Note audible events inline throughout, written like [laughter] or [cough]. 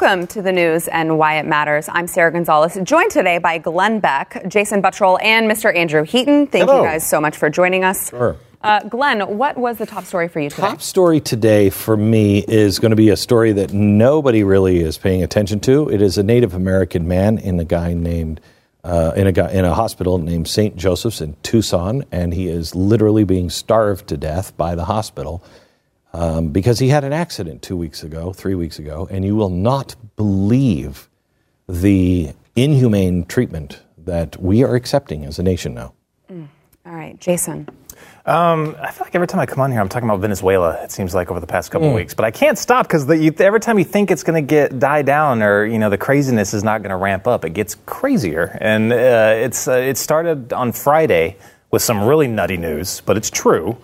Welcome to the news and why it matters. I'm Sarah Gonzalez, joined today by Glenn Beck, Jason Buttrill, and Mr. Andrew Heaton. Thank Hello. you guys so much for joining us. Sure. Uh, Glenn, what was the top story for you today? Top story today for me is going to be a story that nobody really is paying attention to. It is a Native American man in a guy named uh, in a guy in a hospital named St. Joseph's in Tucson, and he is literally being starved to death by the hospital um, because he had an accident two weeks ago, three weeks ago, and you will not believe the inhumane treatment that we are accepting as a nation now. All right, Jason. Um, I feel like every time I come on here, I'm talking about Venezuela. It seems like over the past couple of weeks, but I can't stop because every time you think it's going to get die down or you know the craziness is not going to ramp up, it gets crazier. And uh, it's uh, it started on Friday with some really nutty news, but it's true,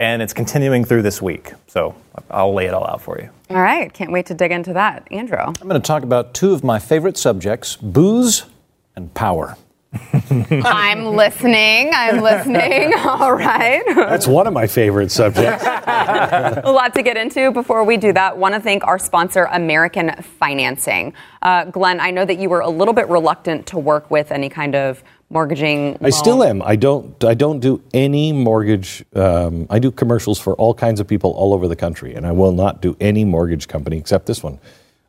and it's continuing through this week. So I'll lay it all out for you. All right, can't wait to dig into that. Andrew. I'm going to talk about two of my favorite subjects booze and power. [laughs] I'm listening. I'm listening. [laughs] All right. That's one of my favorite subjects. [laughs] a lot to get into. Before we do that, want to thank our sponsor, American Financing. Uh, Glenn, I know that you were a little bit reluctant to work with any kind of mortgaging. I still am. I don't. I don't do any mortgage. Um, I do commercials for all kinds of people all over the country, and I will not do any mortgage company except this one.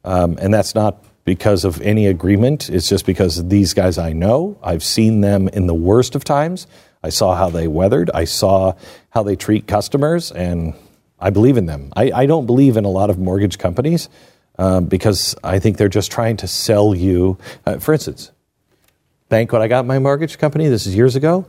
Um, and that's not because of any agreement. It's just because these guys I know. I've seen them in the worst of times. I saw how they weathered. I saw how they treat customers, and I believe in them. I, I don't believe in a lot of mortgage companies um, because I think they're just trying to sell you. Uh, for instance, bank when I got my mortgage company, this is years ago,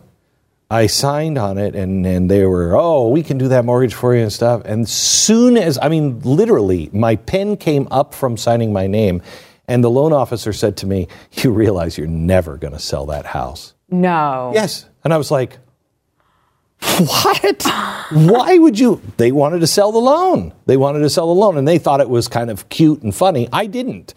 I signed on it and, and they were, oh, we can do that mortgage for you and stuff. And soon as, I mean, literally, my pen came up from signing my name and the loan officer said to me, you realize you're never going to sell that house. No. Yes. And I was like, what? [laughs] Why would you? They wanted to sell the loan. They wanted to sell the loan and they thought it was kind of cute and funny. I didn't.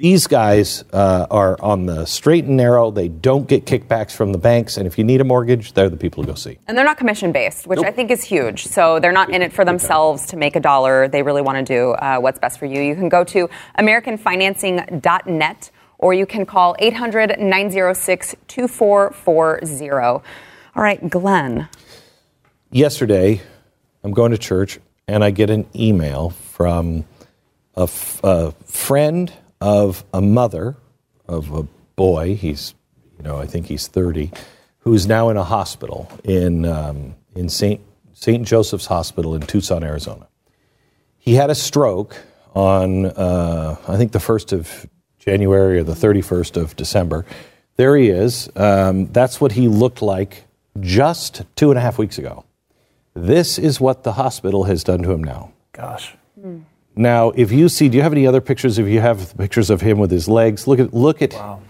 These guys uh, are on the straight and narrow. They don't get kickbacks from the banks. And if you need a mortgage, they're the people to go see. And they're not commission based, which I think is huge. So they're not in it for themselves to make a dollar. They really want to do uh, what's best for you. You can go to AmericanFinancing.net or you can call 800 906 2440. All right, Glenn. Yesterday, I'm going to church and I get an email from a, f- a friend of a mother of a boy. He's, you know, I think he's 30, who's now in a hospital in, um, in St. St. Joseph's Hospital in Tucson, Arizona. He had a stroke on, uh, I think, the 1st of January or the 31st of December. There he is. Um, that's what he looked like just two and a half weeks ago. This is what the hospital has done to him now. Gosh. Now, if you see, do you have any other pictures? If you have pictures of him with his legs, look at look at. Wow.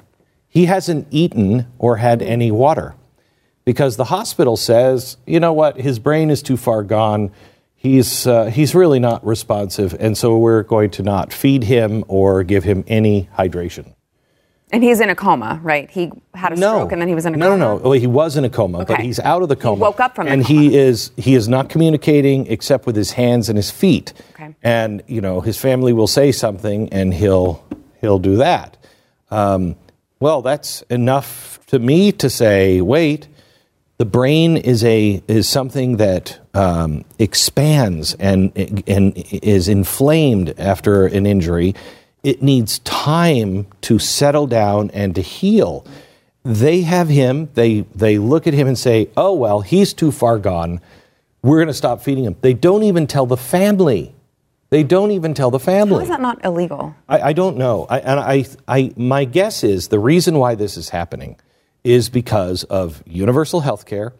He hasn't eaten or had any water because the hospital says, you know what, his brain is too far gone. He's uh, he's really not responsive, and so we're going to not feed him or give him any hydration. And he's in a coma, right? He had a stroke and then he was in a no, coma. No, no, Well, he was in a coma, but he's out of the coma. woke up from and he is he is not communicating except with his hands and his feet. Okay. And you know his family will say something, and he'll he'll do that. Um, well, that's enough to me to say, wait. The brain is a is something that um, expands and and is inflamed after an injury. It needs time to settle down and to heal. They have him. They they look at him and say, "Oh well, he's too far gone. We're going to stop feeding him." They don't even tell the family. They don't even tell the family. How is that not illegal? I, I don't know. I, and I, I, my guess is the reason why this is happening is because of universal health care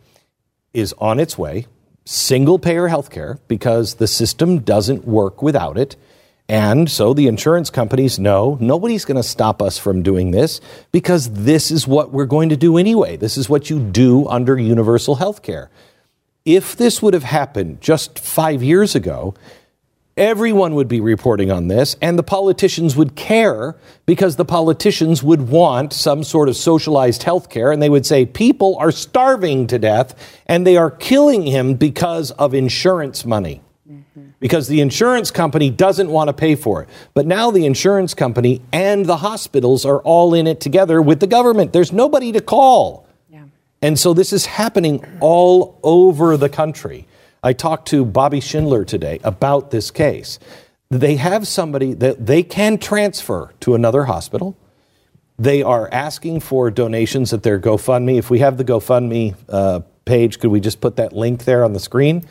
is on its way, single payer health care, because the system doesn't work without it. And so the insurance companies know nobody's going to stop us from doing this because this is what we're going to do anyway. This is what you do under universal health care. If this would have happened just five years ago, everyone would be reporting on this, and the politicians would care because the politicians would want some sort of socialized health care, and they would say, People are starving to death, and they are killing him because of insurance money. Because the insurance company doesn't want to pay for it. But now the insurance company and the hospitals are all in it together with the government. There's nobody to call. Yeah. And so this is happening all over the country. I talked to Bobby Schindler today about this case. They have somebody that they can transfer to another hospital. They are asking for donations at their GoFundMe. If we have the GoFundMe uh, page, could we just put that link there on the screen?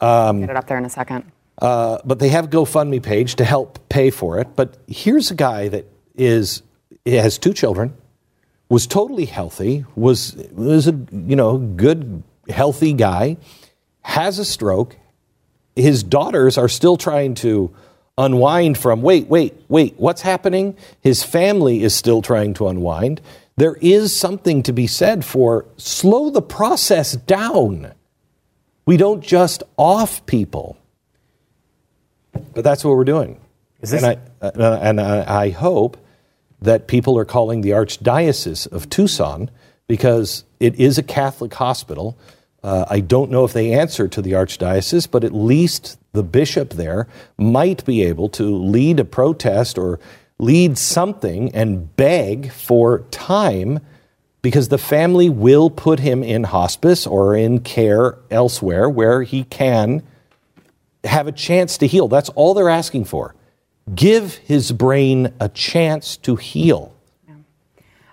Get it up there in a second. Uh, but they have a GoFundMe page to help pay for it. But here's a guy that is has two children, was totally healthy, was was a you know good healthy guy, has a stroke. His daughters are still trying to unwind from wait wait wait what's happening. His family is still trying to unwind. There is something to be said for slow the process down. We don't just off people. But that's what we're doing. Is this- and I, uh, and I, I hope that people are calling the Archdiocese of Tucson because it is a Catholic hospital. Uh, I don't know if they answer to the Archdiocese, but at least the bishop there might be able to lead a protest or lead something and beg for time because the family will put him in hospice or in care elsewhere where he can have a chance to heal. That's all they're asking for. Give his brain a chance to heal.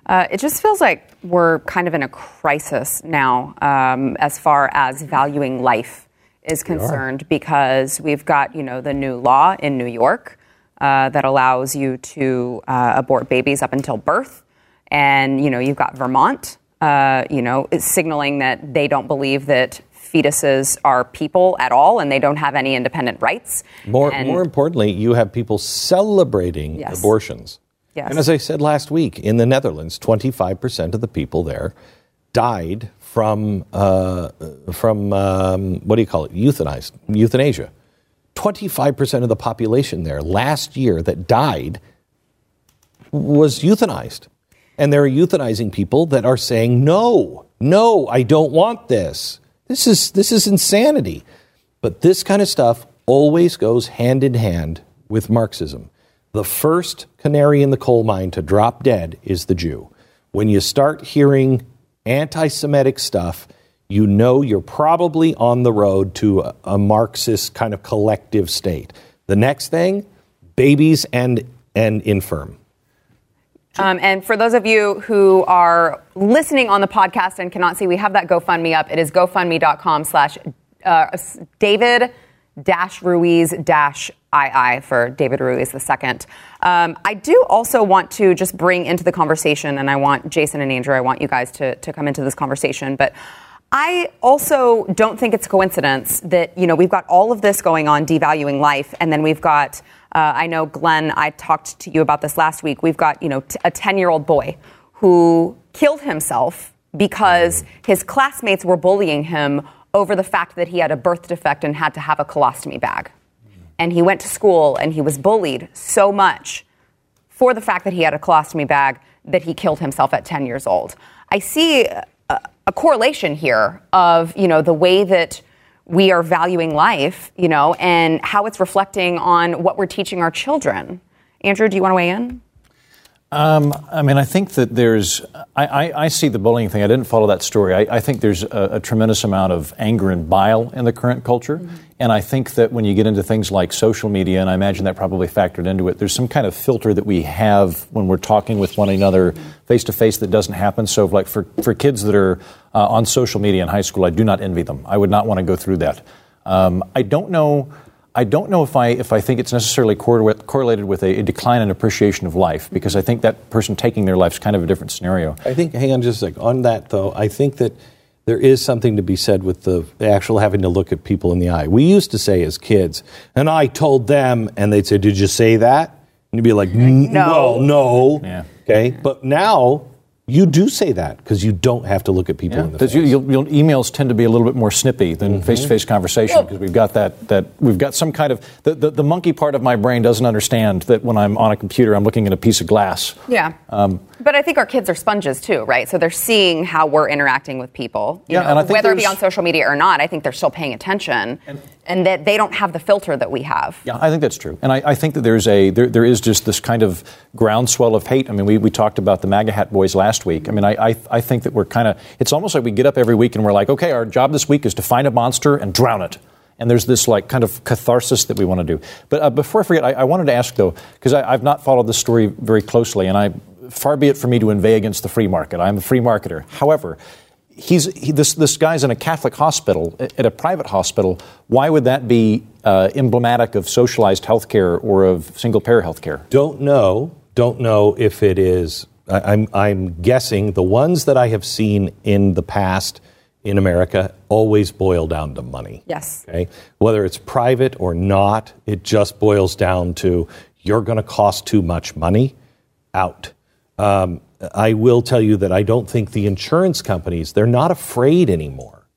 Uh, it just feels like we're kind of in a crisis now um, as far as valuing life is concerned because we've got, you know, the new law in New York uh, that allows you to uh, abort babies up until birth. And, you know, you've got Vermont, uh, you know, signaling that they don't believe that fetuses are people at all and they don't have any independent rights. More, And- more importantly, you have people celebrating Yes. abortions. Yes. And as I said last week, in the Netherlands, 25% of the people there died from, uh, from um, what do you call it, euthanized, euthanasia. 25% of the population there last year that died was euthanized. And there are euthanizing people that are saying, no, no, I don't want this. This is, this is insanity. But this kind of stuff always goes hand in hand with Marxism. The first canary in the coal mine to drop dead is the Jew. When you start hearing anti Semitic stuff, you know you're probably on the road to a, a Marxist kind of collective state. The next thing, babies and, and infirm. Um, and for those of you who are listening on the podcast and cannot see, we have that GoFundMe up. It is gofundme.com slash uh, David dash Ruiz dash II for David Ruiz the second. Um, I do also want to just bring into the conversation, and I want Jason and Andrew, I want you guys to, to come into this conversation, but I also don't think it's a coincidence that, you know, we've got all of this going on, devaluing life, and then we've got, uh, I know, Glenn, I talked to you about this last week. We've got, you know, t- a 10 year old boy who killed himself because his classmates were bullying him over the fact that he had a birth defect and had to have a colostomy bag. And he went to school and he was bullied so much for the fact that he had a colostomy bag that he killed himself at 10 years old. I see a, a correlation here of, you know, the way that we are valuing life, you know, and how it's reflecting on what we're teaching our children. Andrew, do you want to weigh in? Um, I mean, I think that there's, I, I, I see the bullying thing. I didn't follow that story. I, I think there's a, a tremendous amount of anger and bile in the current culture. And I think that when you get into things like social media, and I imagine that probably factored into it, there's some kind of filter that we have when we're talking with one another face to face that doesn't happen. So, like for, for kids that are uh, on social media in high school, I do not envy them. I would not want to go through that. Um, I don't know. I don't know if I if I think it's necessarily correl- correlated with a, a decline in appreciation of life because I think that person taking their life is kind of a different scenario. I think, hang on just a sec. On that, though, I think that there is something to be said with the actual having to look at people in the eye. We used to say as kids, and I told them, and they'd say, Did you say that? And you'd be like, No. Well, no. Yeah. Okay. But now you do say that because you don't have to look at people in the face. you, you'll, you'll, emails tend to be a little bit more snippy than mm-hmm. face-to-face conversation because we've got that, that we've got some kind of the, the, the monkey part of my brain doesn't understand that when I'm on a computer I'm looking at a piece of glass. Yeah. Um, but I think our kids are sponges too, right? So they're seeing how we're interacting with people. you Yeah, know, and I think whether it be on social media or not, I think they're still paying attention. and that they don't have the filter that we have. Yeah, I think that's true, and I, I think that there's a there, there is just this kind of groundswell of hate. I mean, we, we talked about the MAGA hat boys last week. I mean, I I, I think that we're kind of it's almost like we get up every week and we're like, okay, our job this week is to find a monster and drown it. And there's this like kind of catharsis that we want to do. But uh, before I forget, I, I wanted to ask though, because I've not followed this story very closely, and I far be it for me to inveigh against the free market. I'm a free marketer. However, he's he, this this guy's in a Catholic hospital at a private hospital. Why would that be uh, emblematic of socialized healthcare or of single payer healthcare? Don't know. Don't know if it is. I, I'm I'm guessing the ones that I have seen in the past in America always boil down to money. Yes. Okay. Whether it's private or not, it just boils down to you're going to cost too much money. Out. Um, I will tell you that I don't think the insurance companies, they're not afraid anymore.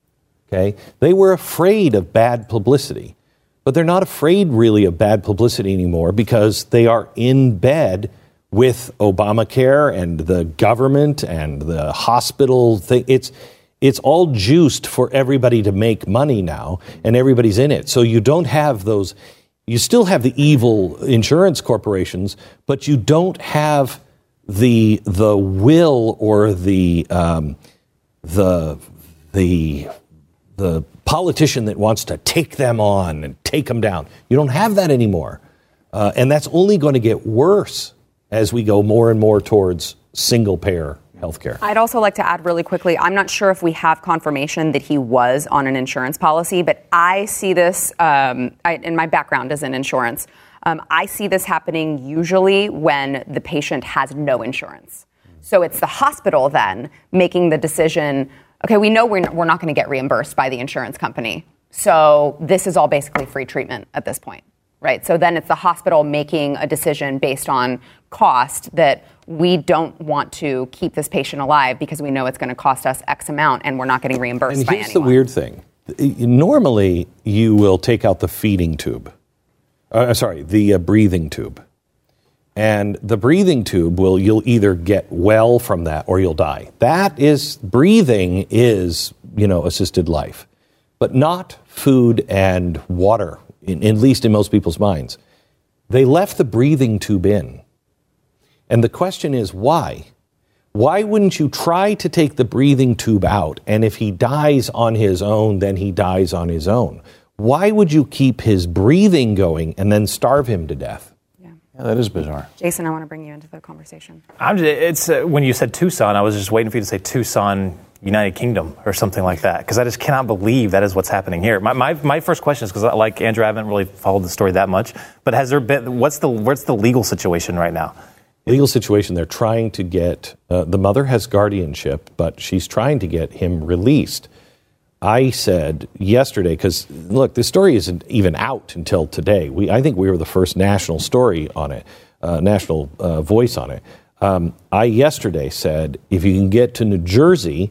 Okay? They were afraid of bad publicity, but they're not afraid really of bad publicity anymore because they are in bed with Obamacare and the government and the hospital thing. It's, it's all juiced for everybody to make money now, and everybody's in it. So you don't have those, you still have the evil insurance corporations, but you don't have the the will or the um, the the the politician that wants to take them on and take them down. You don't have that anymore, uh, and that's only going to get worse as we go more and more towards single payer healthcare. I'd also like to add really quickly I'm not sure if we have confirmation that he was on an insurance policy, but I see this, um, I, and my background is in insurance. Um, I see this happening usually when the patient has no insurance. So it's the hospital then making the decision okay, we know we're, we're not going to get reimbursed by the insurance company. So this is all basically free treatment at this point, right? So then it's the hospital making a decision based on cost that we don't want to keep this patient alive because we know it's going to cost us X amount and we're not getting reimbursed and by here's anyone. the weird thing. Normally, you will take out the feeding tube. Uh, sorry, the uh, breathing tube. And the breathing tube will you'll either get well from that or you'll die. That is breathing is, you know, assisted life. But not food and water, in, at least in most people's minds. They left the breathing tube in. And the question is why? Why wouldn't you try to take the breathing tube out? And if he dies on his own, then he dies on his own. Why would you keep his breathing going and then starve him to death? Yeah, that is bizarre. Jason, I want to bring you into the conversation. I'm just, it's uh, when you said Tucson, I was just waiting for you to say Tucson, United Kingdom, or something like that, because I just cannot believe that is what's happening here. My, my, my first question is because, like Andrew, I haven't really followed the story that much, but has there been what's the what's the legal situation right now? Legal situation. They're trying to get uh, the mother has guardianship, but she's trying to get him released. I said yesterday because look, this story isn't even out until today. We, I think we were the first national story on it, uh, national uh, voice on it. Um, I yesterday said if you can get to New Jersey,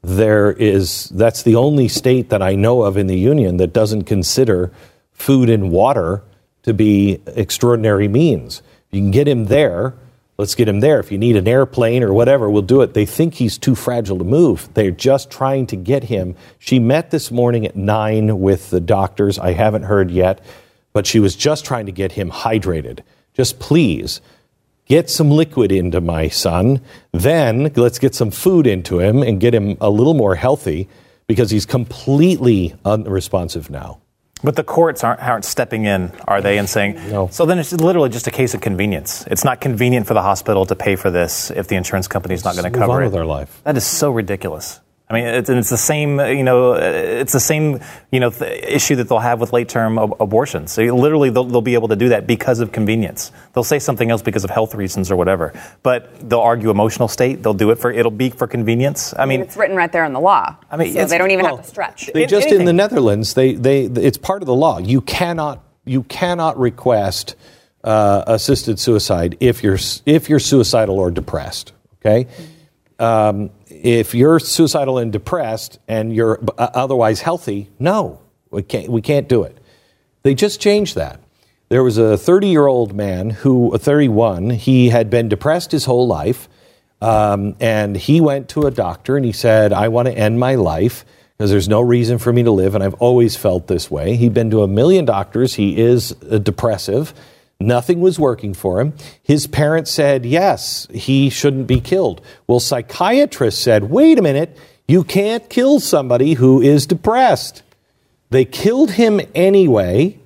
there is that's the only state that I know of in the union that doesn't consider food and water to be extraordinary means. If You can get him there. Let's get him there. If you need an airplane or whatever, we'll do it. They think he's too fragile to move. They're just trying to get him. She met this morning at nine with the doctors. I haven't heard yet, but she was just trying to get him hydrated. Just please get some liquid into my son. Then let's get some food into him and get him a little more healthy because he's completely unresponsive now. But the courts aren't, aren't stepping in, are they, and saying, No. so then it's literally just a case of convenience. It's not convenient for the hospital to pay for this if the insurance company's not going to cover it. with our life. That is so ridiculous. I mean, it's, and it's the same, you know, it's the same, you know, th- issue that they'll have with late-term ab- abortions. So literally, they'll, they'll be able to do that because of convenience. They'll say something else because of health reasons or whatever, but they'll argue emotional state. They'll do it for it'll be for convenience. I mean, it's written right there in the law. I mean, so they don't even well, have to stretch. They In- just in the. Netherlands, they, they it's part of the law. You cannot you cannot request uh, assisted suicide if you're if you're suicidal or depressed. Okay, um, if you're suicidal and depressed and you're uh, otherwise healthy, no, we can't we can't do it. They just changed that. There was a 30 year old man who, 31, he had been depressed his whole life. Um, and he went to a doctor and he said, I want to end my life because there's no reason for me to live, and I've always felt this way. He'd been to a million doctors. He is uh, depressive. Nothing was working for him. His parents said, yes, he shouldn't be killed. Well, psychiatrists said, wait a minute, you can't kill somebody who is depressed. They killed him anyway.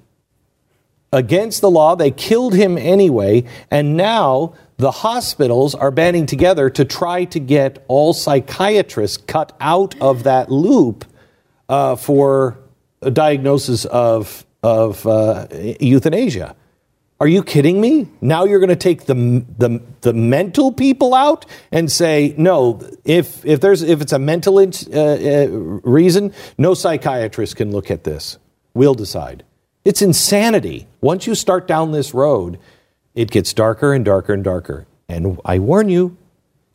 Against the law, they killed him anyway. And now the hospitals are banding together to try to get all psychiatrists cut out of that loop uh, for a diagnosis of, of uh, euthanasia. Are you kidding me? Now you're going to take the, the, the mental people out and say no. If if there's if it's a mental uh, uh, reason, no psychiatrist can look at this. We'll decide. It's insanity. Once you start down this road, it gets darker and darker and darker. And I warn you,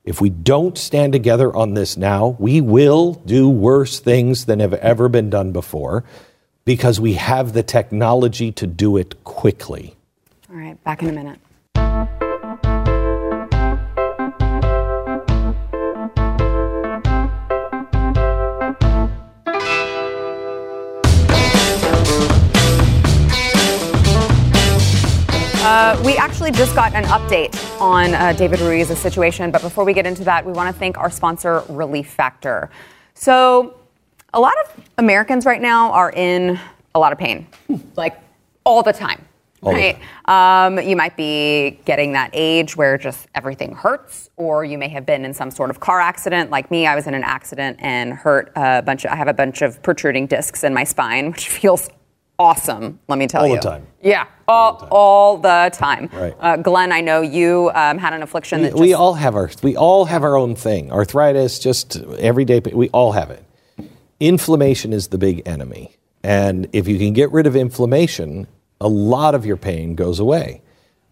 if we don't stand together on this now, we will do worse things than have ever been done before because we have the technology to do it quickly. All right, back in a minute. Uh, we actually just got an update on uh, David Ruiz's situation, but before we get into that, we want to thank our sponsor, Relief Factor. So, a lot of Americans right now are in a lot of pain, like all the time. All the right. Um, you might be getting that age where just everything hurts, or you may have been in some sort of car accident. Like me, I was in an accident and hurt a bunch. Of, I have a bunch of protruding discs in my spine, which [laughs] feels awesome. Let me tell All you. All the time. Yeah, all, all the time. Right. Uh, Glenn, I know you um, had an affliction that we just, all have our we all have our own thing. Arthritis, just everyday. We all have it. Inflammation is the big enemy, and if you can get rid of inflammation, a lot of your pain goes away.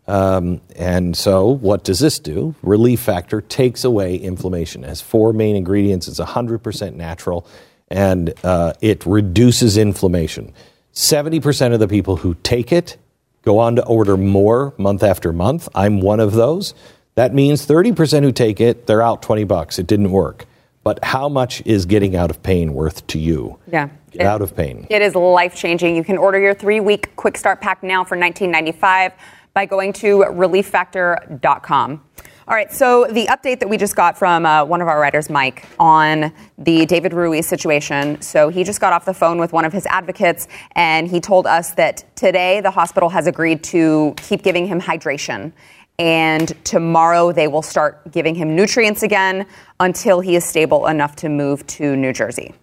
Um, and so, what does this do? Relief Factor takes away inflammation. It has four main ingredients. It's 100% natural, and uh, it reduces inflammation. 70% of the people who take it go on to order more month after month. I'm one of those. That means 30% who take it, they're out 20 bucks. It didn't work. But how much is getting out of pain worth to you? Yeah. Get out of pain. It is life changing. You can order your three week quick start pack now for $19.95 by going to relieffactor.com. All right, so the update that we just got from uh, one of our writers, Mike, on the David Ruiz situation. So he just got off the phone with one of his advocates, and he told us that today the hospital has agreed to keep giving him hydration. And tomorrow they will start giving him nutrients again until he is stable enough to move to New Jersey.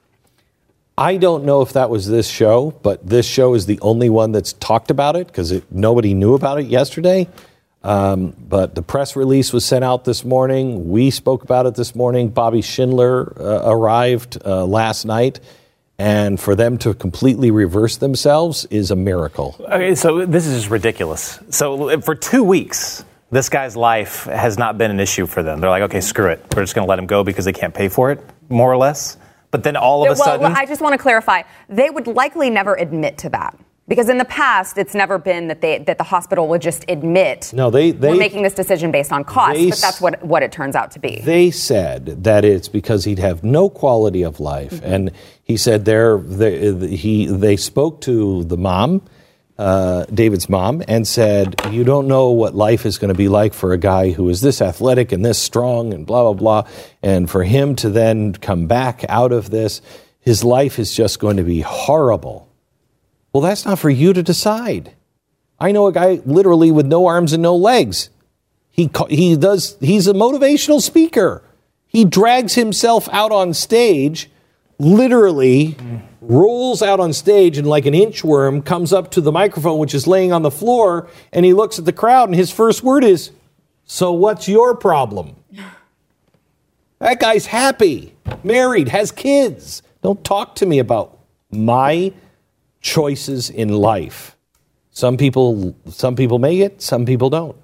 I don't know if that was this show, but this show is the only one that's talked about it because nobody knew about it yesterday. Um, but the press release was sent out this morning. We spoke about it this morning. Bobby Schindler uh, arrived uh, last night. And for them to completely reverse themselves is a miracle. Okay, so this is just ridiculous. So for two weeks, this guy's life has not been an issue for them. They're like, okay, screw it. We're just going to let him go because they can't pay for it, more or less. But then all of a well, sudden, I just want to clarify. They would likely never admit to that. Because in the past, it's never been that they that the hospital would just admit No, they- they- we're making this decision based on cost, they but that's what what it turns out to be. They said that it's because he'd have no quality of life, Mm-hmm. and he said there they, he they spoke to the mom, uh, David's mom, and said, "You don't know what life is going to be like for a guy who is this athletic and this strong and blah blah blah, and for him to then come back out of this, his life is just going to be horrible." Well, that's not for you to decide. I know a guy literally with no arms and no legs. He he does. He's a motivational speaker. He drags himself out on stage, literally rolls out on stage and like an inchworm comes up to the microphone, which is laying on the floor, and he looks at the crowd, and his first word is, "So what's your problem?" That guy's happy, married, has kids. Don't talk to me about my choices in life. Some people, some people make it, some people don't.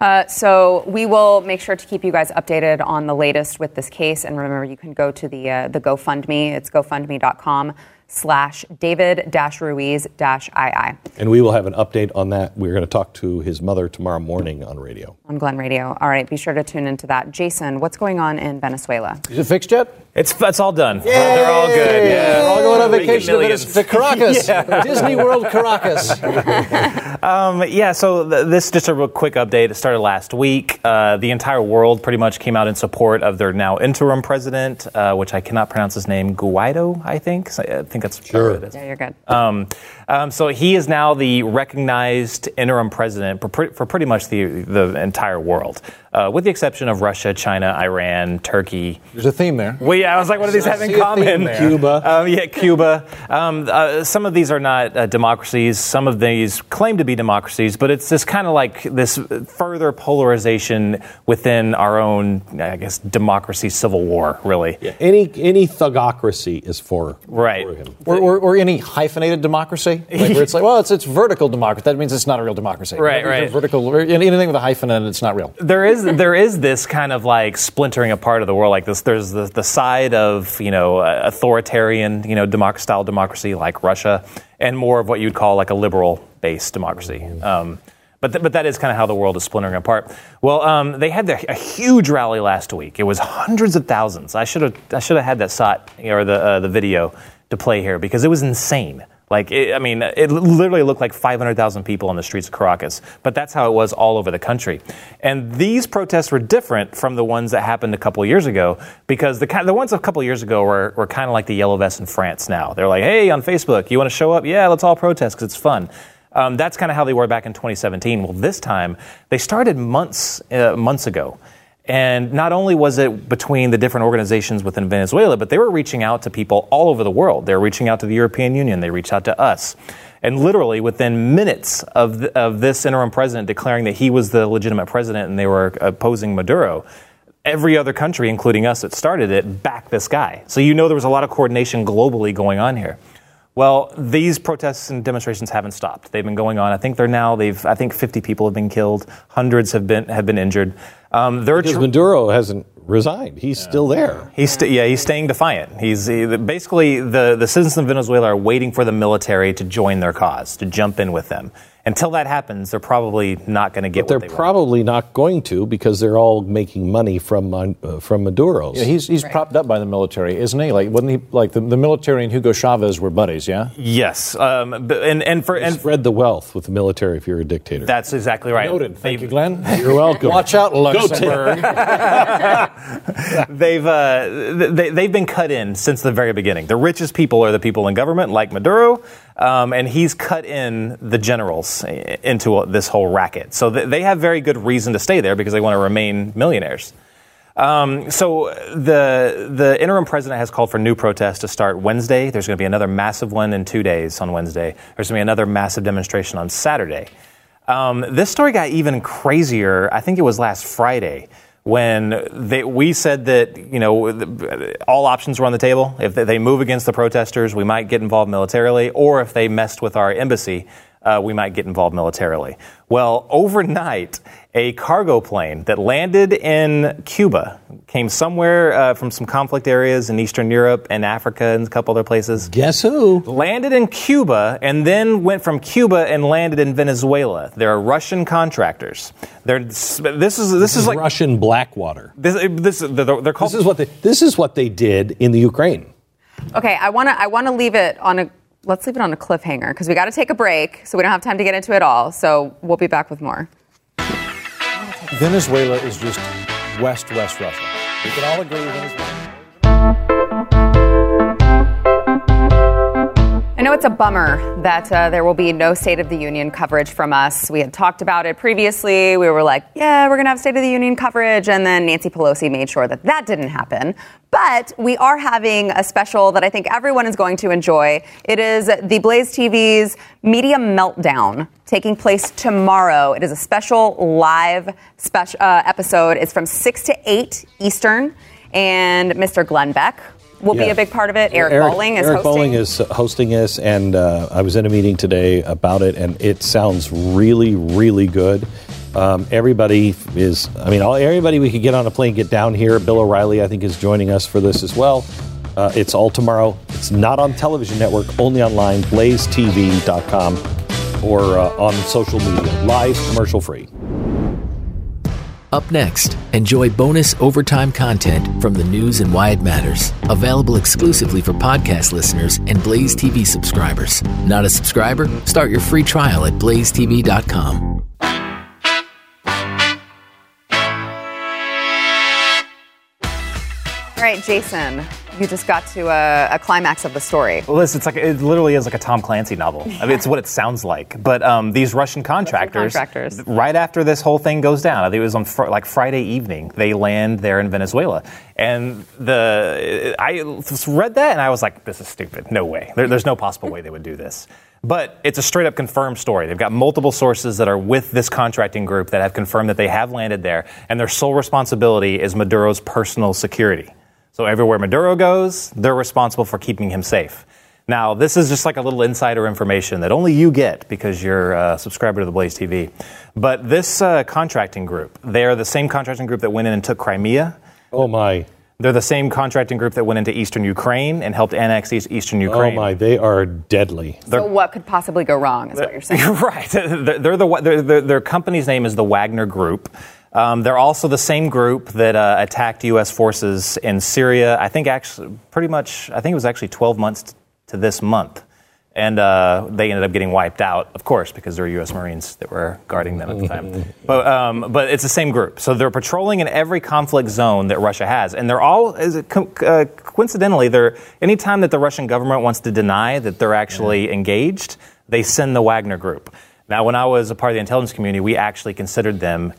Uh, so we will make sure to keep you guys updated on the latest with this case. And remember, you can go to the uh, the GoFundMe. It's GoFundMe.com slash David dash Ruiz dash II And we will have an update on that. We're going to talk to his mother tomorrow morning on radio. on Glenn Radio. All right, be sure to tune into that. Jason, what's going on in Venezuela? Is it fixed yet? It's that's all done. They're all good. Yeah, We're all going on vacation to millions. Venice- to Caracas, [laughs] Disney World Caracas. [laughs] Um, yeah, so th- this just a real quick update. It started last week. Uh, the entire world pretty much came out in support of their now interim president, uh, which I cannot pronounce his name, Guaido, I think. So I think that's Sure. what it is. Yeah, you're good. Um, um, so he is now the recognized interim president for, pre- for pretty much the, the entire world, uh, with the exception of Russia, China, Iran, Turkey, There's a theme there. well, yeah, I was like, what do these have in see a theme common? there. Cuba. [laughs] Um, yeah, Cuba. Um, uh, some of these are not uh, democracies. Some of these claim to be democracies, but it's this kind of like this further polarization within our own, I guess, democracy civil war, really. Yeah. Any any thugocracy is for Right. for him. Or, or, or any hyphenated democracy, [laughs] like where it's like, well, it's, it's vertical democracy. That means it's not a real democracy. Right, Whenever right. Vertical, anything with a hyphen in it, it's not real. there is there is this kind of like splintering apart of the world like this there's the, the side of you know authoritarian you know democ- style democracy like russia and more of what you'd call like a liberal based democracy um, but, th- but that is kind of how the world is splintering apart. Well, um, they had the, a huge rally last week. It was hundreds of thousands. I should have I should have had that shot or the uh, the video to play here because it was insane. Like, it, I mean, it literally looked like 500,000 people on the streets of Caracas, but that's how it was all over the country. And these protests were different from the ones that happened a couple years ago because the, the ones a couple years ago were, were kind of like the yellow vests in France now. They're like, hey, on Facebook, you want to show up? Yeah, let's all protest because it's fun. Um, that's kind of how they were back in 2017. Well, this time, they started months, uh, months ago. And not only was it between the different organizations within Venezuela, but they were reaching out to people all over the world. They were reaching out to the European Union. They reached out to us. And literally within minutes of, th- of this interim president declaring that he was the legitimate president and they were opposing Maduro, every other country, including us that started it, backed this guy. So you know there was a lot of coordination globally going on here. Well, these protests and demonstrations haven't stopped. They've been going on. I think they're now. They've. I think 50 people have been killed. Hundreds have been have been injured. Um, they're Because tr- Maduro hasn't resigned. He's still there. He's st- yeah, he's staying defiant. He's he, basically the the citizens of Venezuela are waiting for the military to join their cause, to jump in with them. Until that happens, they're probably not going to get They're what they want. probably not going to because they're all making money from uh, from Maduro's. Yeah, he's he's propped up by the military, isn't he? Like, wasn't he like the, the military and Hugo Chavez were buddies? Yeah. Yes, um, b- and and for and Spread the wealth with the military if you're a dictator. that's exactly right. Noted. Thank They've- you, Glenn. You're welcome. Watch out, Luxembourg. [laughs] they've uh, they, they've been cut in since the very beginning. The richest people are the people in government, like Maduro, um, and he's cut in the generals into this whole racket. So th- they have very good reason to stay there because they want to remain millionaires. Um, so the the interim president has called for new protests to start Wednesday. There's going to be another massive one in two days on Wednesday. There's going to be another massive demonstration on Saturday. Um, this story got even crazier. I think it was last Friday when they, we said that you know all options were on the table. If they- move against the protesters, we might get involved militarily, or if they messed with our embassy, uh, we might get involved militarily. Well, overnight, a cargo plane that landed in Cuba came somewhere uh, from some conflict areas in Eastern Europe and Africa and a couple other places Guess who? landed in Cuba and then went from Cuba and landed in Venezuela. There are Russian contractors. They're this is this is like Russian Blackwater. this this they're, they're called This is what they. This is what they did in the Ukraine. Okay, I want to I want to leave it on a let's leave it on a cliffhanger because we got to take a break, so we don't have time to get into it all. So we'll be back with more. Venezuela is just West West Russia. We can all agree Venezuela. I know it's a bummer that uh, there will be no State of the Union coverage from us. We had talked about it previously. We were like, yeah, we're going to have State of the Union coverage. And then Nancy Pelosi made sure that that didn't happen. But we are having a special that I think everyone is going to enjoy. It is the Blaze TV's Media Meltdown taking place tomorrow. It is a special live special uh, episode. It's from 6 to 8 Eastern. And Mr. Glenn Beck will be a big part of it. Eric, Bolling is Eric hosting. Bolling is hosting this, and uh, I was in a meeting today about it, and it sounds really, really good. Um, everybody is, I mean, all, everybody we could get on a plane, get down here. Bill O'Reilly, I think, is joining us for this as well. Uh, it's all tomorrow. It's not on television network, only online, blazetv.com or uh, on social media, live, commercial free. Up next, enjoy bonus overtime content from the news and why it matters. Available exclusively for podcast listeners and Blaze TV subscribers. Not a subscriber? Start your free trial at blazetv.com. right, Jason, you just got to a, a climax of the story. Well, this it's like it literally is like a Tom Clancy novel. I mean, it's what it sounds like. But um, these Russian contractors, contractors. right after this whole thing goes down, I think it was on fr- like Friday evening, they land there in Venezuela, and the I read that and I was like, this is stupid. No way. There, there's no possible way they would do this. But it's a straight up confirmed story. They've got multiple sources that are with this contracting group that have confirmed that they have landed there, and their sole responsibility is Maduro's personal security. So everywhere Maduro goes, they're responsible for keeping him safe. Now, this is just like a little insider information that only you get because you're a subscriber to the Blaze TV. But this uh, contracting group, they are the same contracting group that went in and took Crimea. Oh my. They're the same contracting group that went into eastern Ukraine and helped annex east- eastern Ukraine. Oh my. They are deadly. So, what could possibly go wrong, is what you're [laughs] saying? right. They're, they're the, they're, they're, their company's name is the Wagner Group. Um, they're also the same group that uh, attacked U.S. forces in Syria. I think actually, pretty much, I think it was actually 12 months to this month. And uh, they ended up getting wiped out, of course, because there were U.S. Marines that were guarding them at the time. [laughs] but, um, but it's the same group. So they're patrolling in every conflict zone that Russia has. And they're all, is it co- uh, coincidentally, they're, anytime that the Russian government wants to deny that they're actually engaged, they send the Wagner Group. Now, when I was a part of the intelligence community, we actually considered them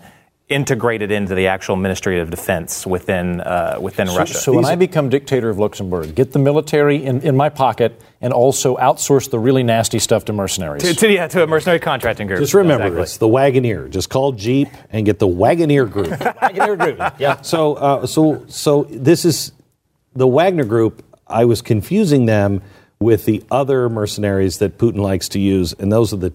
integrated into the actual Ministry of Defense within, uh, within Russia. So when I become dictator of Luxembourg, get the military in, in my pocket and also outsource the really nasty stuff to mercenaries. to, to, yeah, to a mercenary contracting group. Just remember, Exactly. it's the Wagoneer. Just call Jeep and get the Wagoneer group. [laughs] Wagoneer group, yeah. [laughs] So, uh, so, so this is the Wagner group. I was confusing them with the other mercenaries that Putin likes to use, and those are the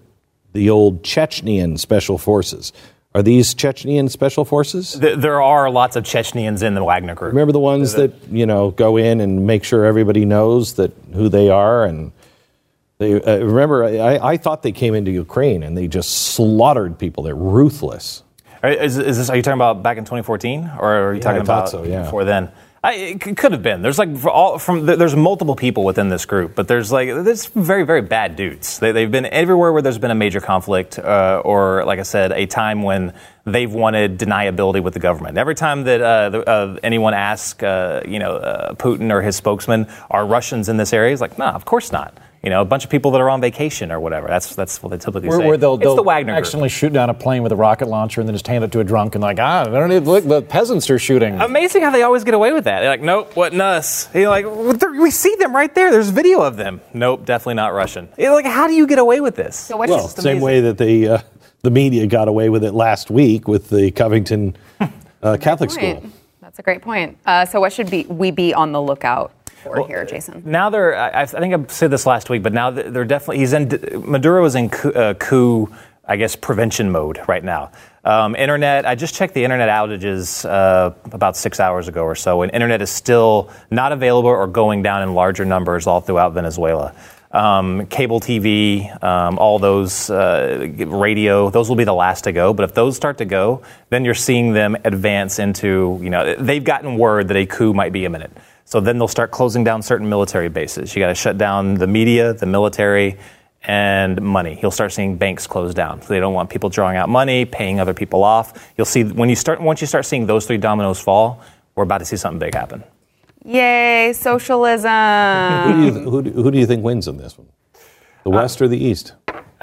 the old Chechenian special forces. Are these Chechenian special forces? Th- there are lots of Chechenians in the Wagner group. Remember the ones that you know go in and make sure everybody knows that who they are, and they uh, remember. I, I thought they came into Ukraine and they just slaughtered people. They're ruthless. Are, is, is this, are you talking about back in 2014, or are you talking I about so, yeah. before then? I, it could have been. There's like all from there's multiple people within this group, but there's like there's very very bad dudes. They, they've been everywhere where there's been a major conflict, uh, or like I said, a time when they've wanted deniability with the government. Every time that uh, the, uh, anyone asks, uh, you know, uh, Putin or his spokesman, are Russians in this area? He's like, no, of course not. You know, a bunch of people that are on vacation or whatever. That's that's what they typically Where, say. where they'll, it's they'll the Wagner group. accidentally shoot down a plane with a rocket launcher and then just hand it to a drunk and like, ah, they don't need, look, the peasants are shooting. Amazing how they always get away with that. They're like, nope, wasn't us. You're like, we see them right there. There's video of them. Nope, definitely not Russian. You're like, how do you get away with this? So, what's Well, just same way that the uh, the media got away with it last week with the Covington uh, Catholic school. That's a great point. Uh, so, what should be, we be on the lookout for here, Jason? Now they're, I, I think I said this last week, but now they're definitely, he's in, Maduro is in coup, uh, coup I guess, prevention mode right now. Um, internet, I just checked the internet outages uh, about six hours ago or so, and internet is still not available or going down in larger numbers all throughout Venezuela. Um, cable TV, um, all those uh, radio, those will be the last to go. But if those start to go, then you're seeing them advance into, you know, they've gotten word that a coup might be imminent. So then they'll start closing down certain military bases. You got to shut down the media, the military, and money. You'll start seeing banks close down. So they don't want people drawing out money, paying other people off. You'll see when you start once you start seeing those three dominoes fall, we're about to see something big happen. Yay, socialism. Who do, you, who, do, who do you think wins in this one? The uh, West or the East?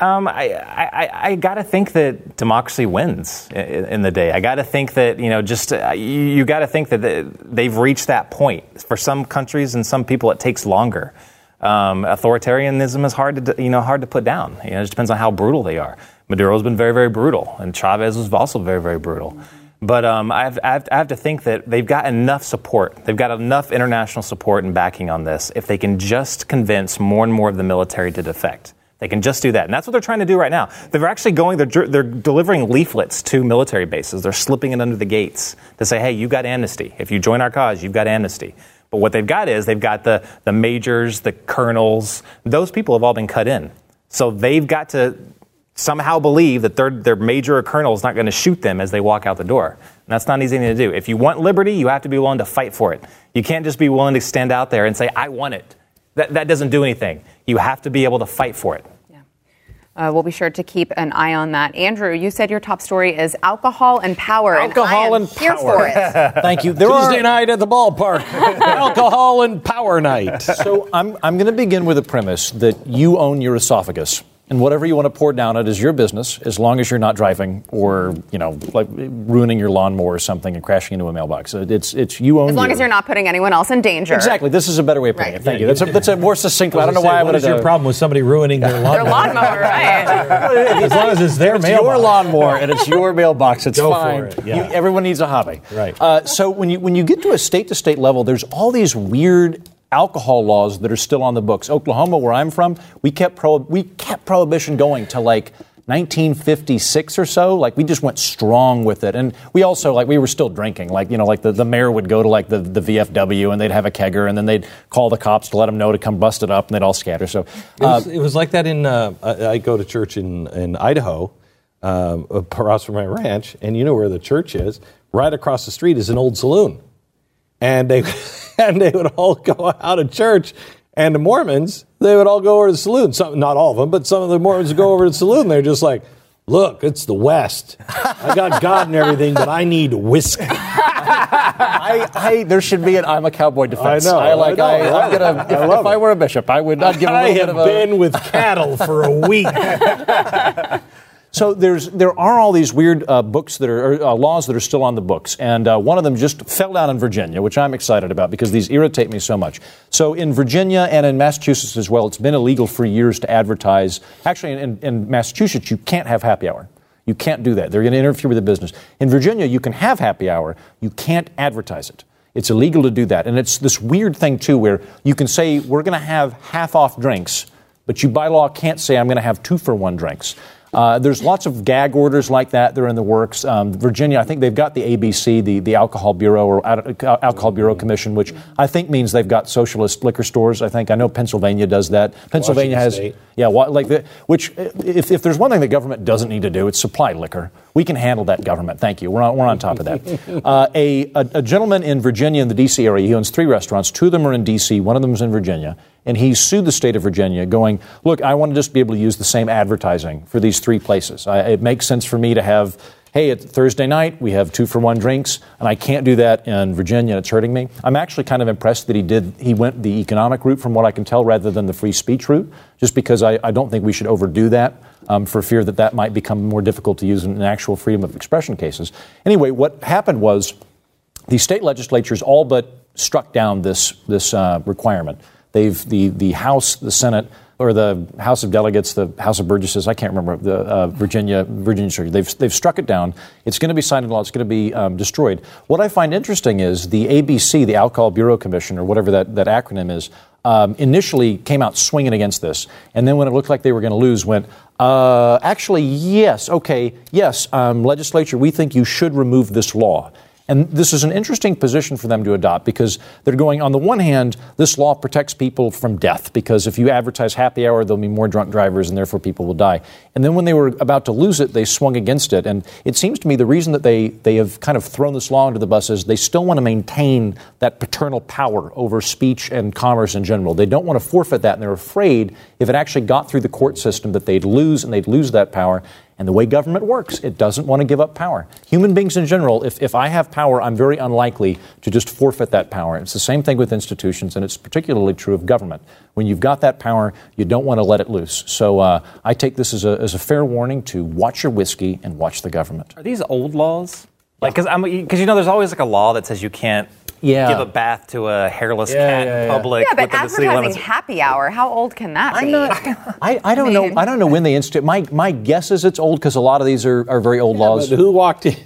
Um, I, I, I- got to think that democracy wins in, the day. I got to think that you know, just uh, you, you got to think that they've reached that point. For some countries and some people, it takes longer. Um, authoritarianism is hard to you know hard to put down. You know, it just depends on how brutal they are. Maduro's been very very brutal, and Chavez was also very very brutal. But um, I, have, I, have, I have to think that they've got enough support. They've got enough international support and backing on this. If they can just convince more and more of the military to defect, they can just do that. And that's what they're trying to do right now. They're actually going, they're, they're delivering leaflets to military bases. They're slipping it under the gates to say, hey, you got amnesty. If you join our cause, you've got amnesty. But what they've got is they've got the, the majors, the colonels. Those people have all been cut in. So they've got to somehow believe that their, their major or colonel is not going to shoot them as they walk out the door. And that's not an easy thing to do. If you want liberty, you have to be willing to fight for it. You can't just be willing to stand out there and say, I want it. That, that doesn't do anything. You have to be able to fight for it. Uh, we'll be sure to keep an eye on that. Andrew, you said your top story is alcohol and power. Alcohol and, and here power. for it. [laughs] Thank you. There Tuesday are, night at the ballpark. [laughs] Alcohol and power night. so I'm, I'm going to begin with a premise that you own your esophagus. And whatever you want to pour down it is your business, as long as you're not driving or you know, like ruining your lawnmower or something and crashing into a mailbox. It's it's you own. As long you. as you're not putting anyone else in danger. Exactly. This is a better way of putting Right. it. Thank you. That's a, that's a more succinct way. I don't know why I What would is have your problem with somebody ruining their lawnmower? [laughs] Their lawnmower? lawnmower, right? [laughs] as long as it's their It's mailbox. your lawnmower and it's your mailbox. It's Go for fine. it, yeah. You- everyone needs a hobby. Right. Uh, so when you when you get to a state to state level, there's all these weird alcohol laws that are still on the books. Oklahoma, where I'm from, we kept pro- we kept prohibition going to like 1956 or so. Like we just went strong with it, and we also like we were still drinking. Like you know, like the, the mayor would go to like the, the VFW and they'd have a kegger, and then they'd call the cops to let them know to come bust it up, and they'd all scatter. So. It was, it was like that in. Uh, I, I go to church in in Idaho, um, across from my ranch, and you know where the church is. Right across the street is an old saloon, and they [laughs] and they would all go out of church. And the Mormons, they would all go over to the saloon. Some, not all of them, but some of the Mormons would go over to the saloon. They're just like, "Look, it's the West. I got God and everything, but I need whiskey." [laughs] I, I, there should be an I'm a cowboy defense. I know, I like. I I, know. am gonna. If I I, if I were a bishop, I would not give a I have a. been with cattle for a week. [laughs] So there's there are all these weird uh, books that are uh, laws that are still on the books, and uh, one of them just fell down in Virginia, which I'm excited about because these irritate me so much. So in Virginia and in Massachusetts as well, it's been illegal for years to advertise. Actually, in, in Massachusetts, you can't have happy hour. You can't do that. They're going to interfere with the business. In Virginia, you can have happy hour. You can't advertise it. It's illegal to do that. And it's this weird thing, too, where you can say, we're going to have half off drinks, but you by law can't say, I'm going to have two for one drinks. Uh, there's lots of gag orders like that. They're in the works. Um, Virginia, I think they've got the ABC, the, the Alcohol Bureau or Al- Alcohol Bureau Commission, which I think means they've got socialist liquor stores. I think I know Pennsylvania does that. Pennsylvania has, State. yeah, like the, which if, if there's one thing the government doesn't need to do, it's supply liquor. We can handle that, government. Thank you. We're on, we're on top of that. [laughs] Uh, a, a, a gentleman in Virginia, in the D.C. area, he owns three restaurants. Two of them are in D.C., one of them is in Virginia. And he sued the state of Virginia, going, Look, I want to just be able to use the same advertising for these three places. I, it makes sense for me to have, hey, it's Thursday night, we have two for one drinks, and I can't do that in Virginia, and it's hurting me. I'm actually kind of impressed that he did, he went the economic route, from what I can tell, rather than the free speech route, just because I, I don't think we should overdo that um, for fear that that might become more difficult to use in actual freedom of expression cases. Anyway, what happened was the state legislatures all but struck down this, this uh, requirement. They've, the, the House, the Senate, or the House of Delegates, the House of Burgesses, I can't remember, the uh, Virginia, Virginia Circuit, they've, they've struck it down. It's going to be signed into law. It's going to be um, destroyed. What I find interesting is the ABC, the Alcohol Bureau Commission, or whatever that, that acronym is, um, initially came out swinging against this. And then when it looked like they were going to lose, went, uh, actually, yes, okay, yes, um, legislature, we think you should remove this law. And this is an interesting position for them to adopt because they're going, on the one hand, this law protects people from death because if you advertise happy hour, there'll be more drunk drivers and therefore people will die. And then when they were about to lose it, they swung against it. And it seems to me the reason that they, they have kind of thrown this law under the bus is they still want to maintain that paternal power over speech and commerce in general. They don't want to forfeit that, and they're afraid if it actually got through the court system that they'd lose and they'd lose that power. And the way government works, it doesn't want to give up power. Human beings in general, if, if I have power, I'm very unlikely to just forfeit that power. It's the same thing with institutions, and it's particularly true of government. When you've got that power, you don't want to let it loose. So uh, I take this as a, as a fair warning to watch your whiskey and watch the government. Are these old laws? Like, because you know, there's always like a law that says you can't Yeah. give a bath to a hairless Yeah, cat yeah, in public Yeah, but within the city advertising happy hour, how old can that be? [laughs] I, I don't know. I don't know when they institute. My my guess is it's old because a lot of these are, are very old laws. But who walked in?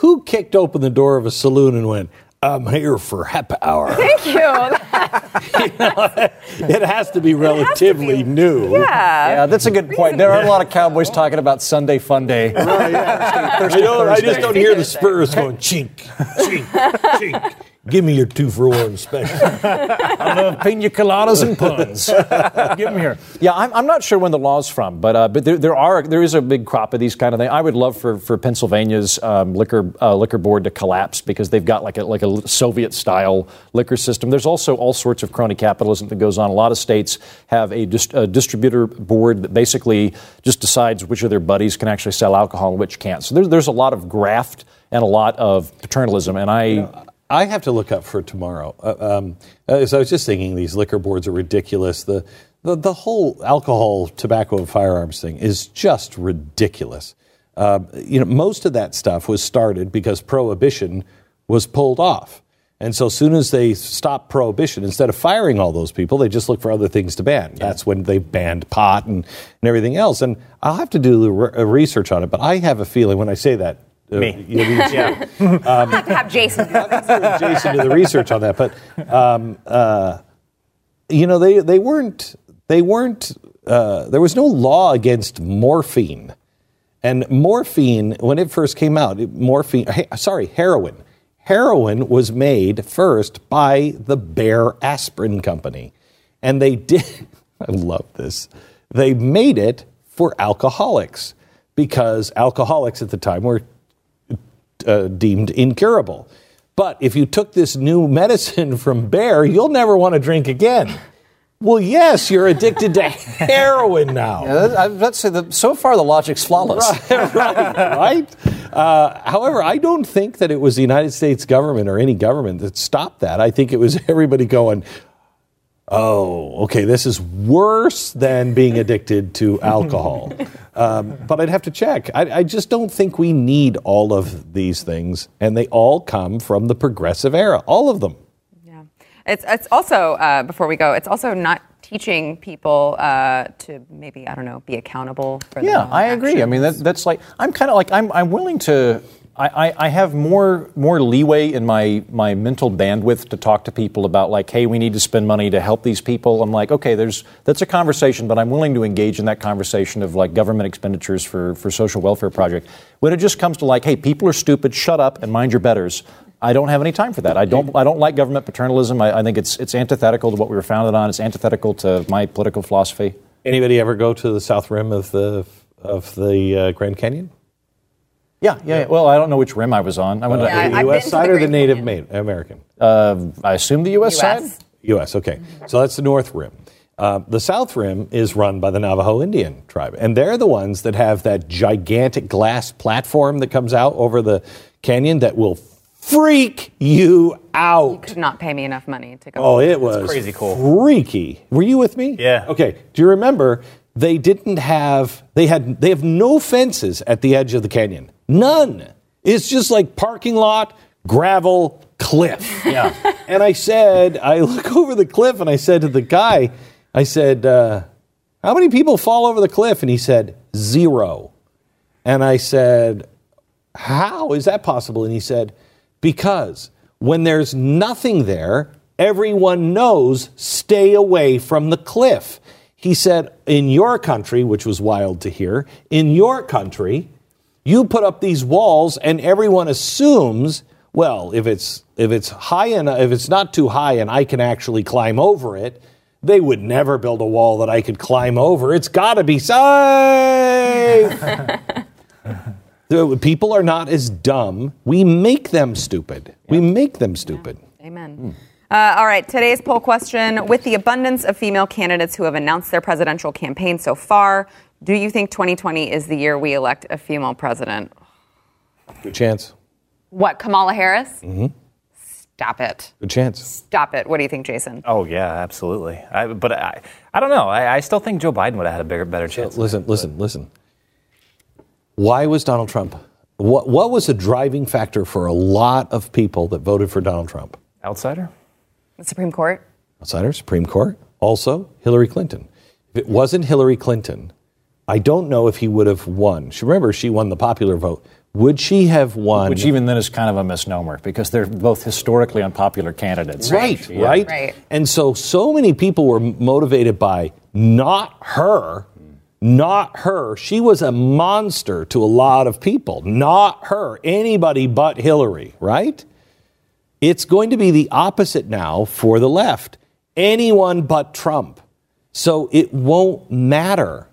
Who kicked open the door of a saloon and went, I'm here for happy hour? Thank you. [laughs] [laughs] [laughs] it has to be relatively new. yeah. Yeah, that's a good point. There are a lot of cowboys talking about Sunday fun day. [laughs] I, don't, I just don't hear the spurs going chink, chink, chink. [laughs] Give me your two for one special. [laughs] I love pina coladas and puns. Give them here. Yeah, I'm, I'm not sure when the law's from, but uh, but there, there are there is a big crop of these kind of things. I would love for, for Pennsylvania's um, liquor uh, liquor board to collapse because they've got like a like a Soviet style liquor system. There's also all sorts of crony capitalism that goes on. A lot of states have a, dist- a distributor board that basically just decides which of their buddies can actually sell alcohol and which can't. So there's there's a lot of graft and a lot of paternalism, and I. I have to look up for tomorrow. Uh, um, uh, so I was just thinking these liquor boards are ridiculous. The, the, the whole alcohol, tobacco, and firearms thing is just ridiculous. Uh, you know, most of that stuff was started because prohibition was pulled off. And so, as soon as they stopped prohibition, instead of firing all those people, they just look for other things to ban. That's when they banned pot and, and everything else. And I'll have to do the re- uh, research on it, but I have a feeling when I say that. Uh, Me. you know, [laughs] Yeah. I have to have Jason [laughs] do. Jason do the research on that, but um, uh, you know they they weren't they weren't uh, there was no law against morphine, and morphine when it first came out, it- morphine he- sorry heroin, heroin was made first by the Bayer Aspirin Company, and they did. [laughs] I love this. They made it for alcoholics because alcoholics at the time were uh, deemed incurable. But if you took this new [laughs] medicine from Bayer, you'll never want to drink again. Well, yes, you're addicted to [laughs] heroin now. I, let's say that so far the logic's flawless. right, [laughs] right? Uh, however, I don't think that it was the United States government or any government that stopped that. I think it was everybody going, oh, okay, this is worse than being [laughs] addicted to alcohol. um, but I'd have to check. I, I just don't think we need all of these things, and they all come from the progressive era, all of them. Yeah. It's, it's also, uh, before we go, it's also not teaching people uh, to maybe, I don't know, be accountable for Yeah, I agree. I mean, that, that's like I'm kind of like I'm I'm willing to. I, I, have more more leeway in my my mental bandwidth to talk to people about like, hey, we need to spend money to help these people. I'm like, okay, there's that's a conversation, but I'm willing to engage in that conversation of like government expenditures for for social welfare project. When it just comes to like, hey, people are stupid, shut up and mind your betters. I don't have any time for that. I don't. I don't like government paternalism. I, I think it's it's antithetical to what we were founded on. It's antithetical to my political philosophy. Anybody ever go to the south rim of the of the uh, Grand Canyon? Yeah, yeah, yeah. Well, I don't know which rim I was on. I went Yeah, to, I- the I've U.S. side the or the Native Canyon. Ma- American? uh, I assume the U.S. side. US. U.S. Okay, so that's the North Rim. Uh, the South Rim is run by the Navajo Indian tribe, and they're the ones that have that gigantic glass platform that comes out over the canyon that will freak you out. You Could not pay me enough money to go. Oh, it was crazy cool. freaky. Were you with me? Yeah. Okay. Do you remember they didn't have they had they have no fences at the edge of the canyon. None. It's just like parking lot, gravel, cliff. [laughs] Yeah. And I said, I look over the cliff and I said to the guy, I said, uh, how many people fall over the cliff? And he said, zero. And I said, how is that possible? And he said, because when there's nothing there, everyone knows stay away from the cliff. He said, in your country, which was wild to hear, in your country, you put up these walls and everyone assumes, well, if it's if it's high enough, if it's not too high and I can actually climb over it, they would never build a wall that I could climb over. It's got to be safe. [laughs] People are not as dumb. We make them stupid. We make them stupid. Amen. Uh, all right, today's poll question With the abundance of female candidates who have announced their presidential campaign so far, do you think 2020 is the year we elect a female president? Good chance. What, Kamala Harris? Mm-hmm. Stop it. Good chance. Stop it. What do you think, Jason? Oh yeah, absolutely. I, but I, I don't know. I, I still think Joe Biden would have had a bigger, better chance. Listen, listen, listen. Why was Donald Trump? What, what was the driving factor for a lot of people that voted for Donald Trump? Outsider. The Supreme Court? Outsider, Supreme Court, also Hillary Clinton. If it wasn't Hillary Clinton, I don't know if he would have won. She, remember, she won the popular vote. Would she have won? Which even then is kind of a misnomer because they're both historically unpopular candidates. Right, Yeah. right, Right. And so, so many people were motivated by not her, not her. She was a monster to a lot of people. Not her. Anybody but Hillary, right? It's going to be the opposite now for the left. Anyone but Trump. So it won't matter.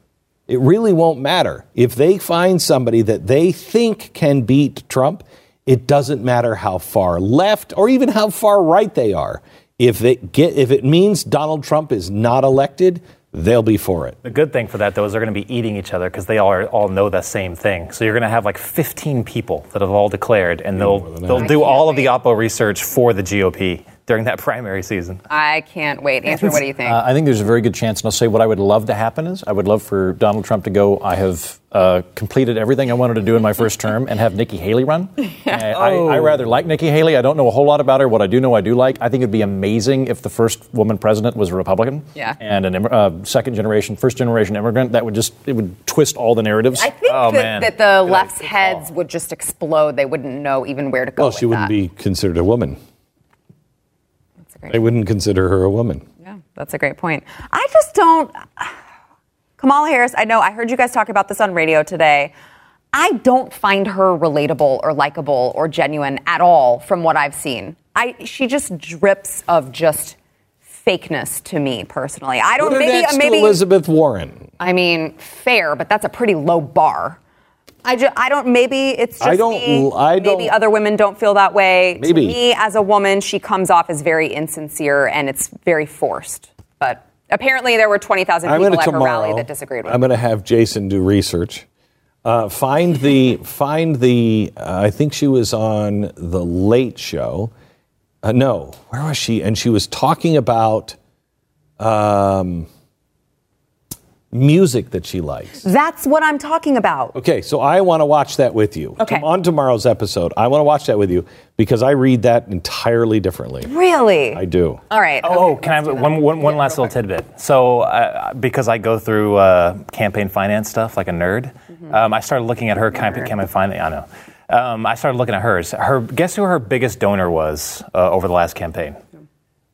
It really won't matter. If they find somebody that they think can beat Trump, it doesn't matter how far left or even how far right they are. If they get if it means Donald Trump is not elected, they'll be for it. The good thing for that, though, is they're going to be eating each other because they all, are, all know the same thing. So you're going to have like 15 people that have all declared, and they'll they'll do all of the Oppo research for the GOP during that [laughs] primary season. I can't wait. Andrew, what do you think? Uh, I think there's a very good chance, and I'll say what I would love to happen is I would love for Donald Trump to go. I have uh, completed everything I wanted to do in my first term, and have Nikki Haley run. [laughs] I, I, I rather like Nikki Haley. I don't know a whole lot about her. What I do know, I do like. I think it'd be amazing if the first woman president was a Republican. Yeah. And an uh, second generation, first generation immigrant. That would just it would twist all the narratives. I think Oh, that, man. that the Good left's idea. heads would just explode. They wouldn't know even where to go. Well, with she wouldn't that. be considered a woman. Great They wouldn't consider her a woman. Yeah, that's a great point. I just don't. Kamala Harris, I know I heard you guys talk about this on radio today. I don't find her relatable or likable or genuine at all from what I've seen. I she just drips of just fakeness to me personally. I don't her maybe maybe Elizabeth Warren. I mean fair, but that's a pretty low bar. I, ju- I don't maybe it's just I don't- me. I maybe don't- other women don't feel that way. Maybe. To me as a woman, she comes off as very insincere and it's very forced. But apparently there were 20,000 people going at to her rally that disagreed with I'm going to have Jason do research. Uh, find the find the. Uh, I think she was on the Late Show. Uh, no, where was she? And she was talking about um, music that she likes. That's what I'm talking about. Okay, so I want to watch that with you. Okay. Tom- On tomorrow's episode, I want to watch that with you because I read that entirely differently. Really? I do. All right. Oh, okay. can I have one, one, one last little tidbit? So, uh, because I go through uh, campaign finance stuff like a nerd, um, I started looking at her campaign, campaign finance. I know. Um, I started looking at hers. Her guess who her biggest donor was uh, over the last campaign?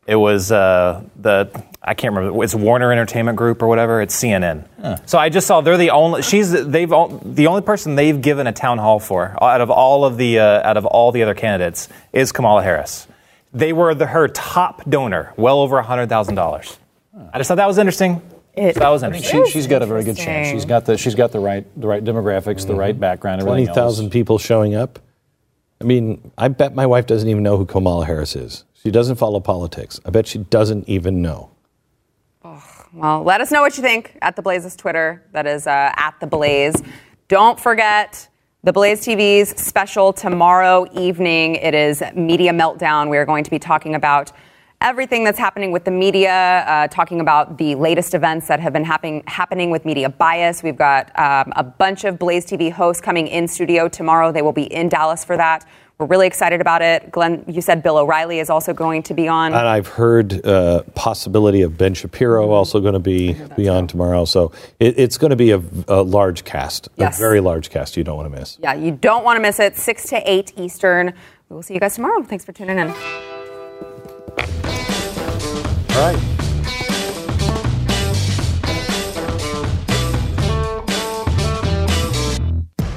It was uh, the I can't remember. It's Warner Entertainment Group or whatever. It's CNN. So I just saw they're the only. She's they've the only person they've given a town hall for out of all of the uh, out of all the other candidates is Kamala Harris. They were the, her top donor, well over hundred thousand dollars. I just thought that was interesting. It- that was I think interesting. she, she's got a very good chance. She's got the she's got the right the right demographics, the right background, Twenty everything else. thousand people showing up. I mean, I bet my wife doesn't even know who Kamala Harris is. She doesn't follow politics. I bet she doesn't even know. Well, let us know what you think at the Blaze's Twitter. That is uh, at the Blaze. Don't forget the Blaze TV's special tomorrow evening. It is Media Meltdown. We are going to be talking about everything that's happening with the media, uh, talking about the latest events that have been happening happening with media bias. We've got um, a bunch of Blaze TV hosts coming in studio tomorrow. They will be in Dallas for that. We're really excited about it. Glenn, you said Bill O'Reilly is also going to be on. And I've heard uh, possibility of Ben Shapiro also going to be be on tomorrow. So it, it's going to be a, a large cast, Yes. a very large cast. You don't want to miss. Yeah, you don't want to miss it. 6 to 8 Eastern. We will see you guys tomorrow. Thanks for tuning in. All right.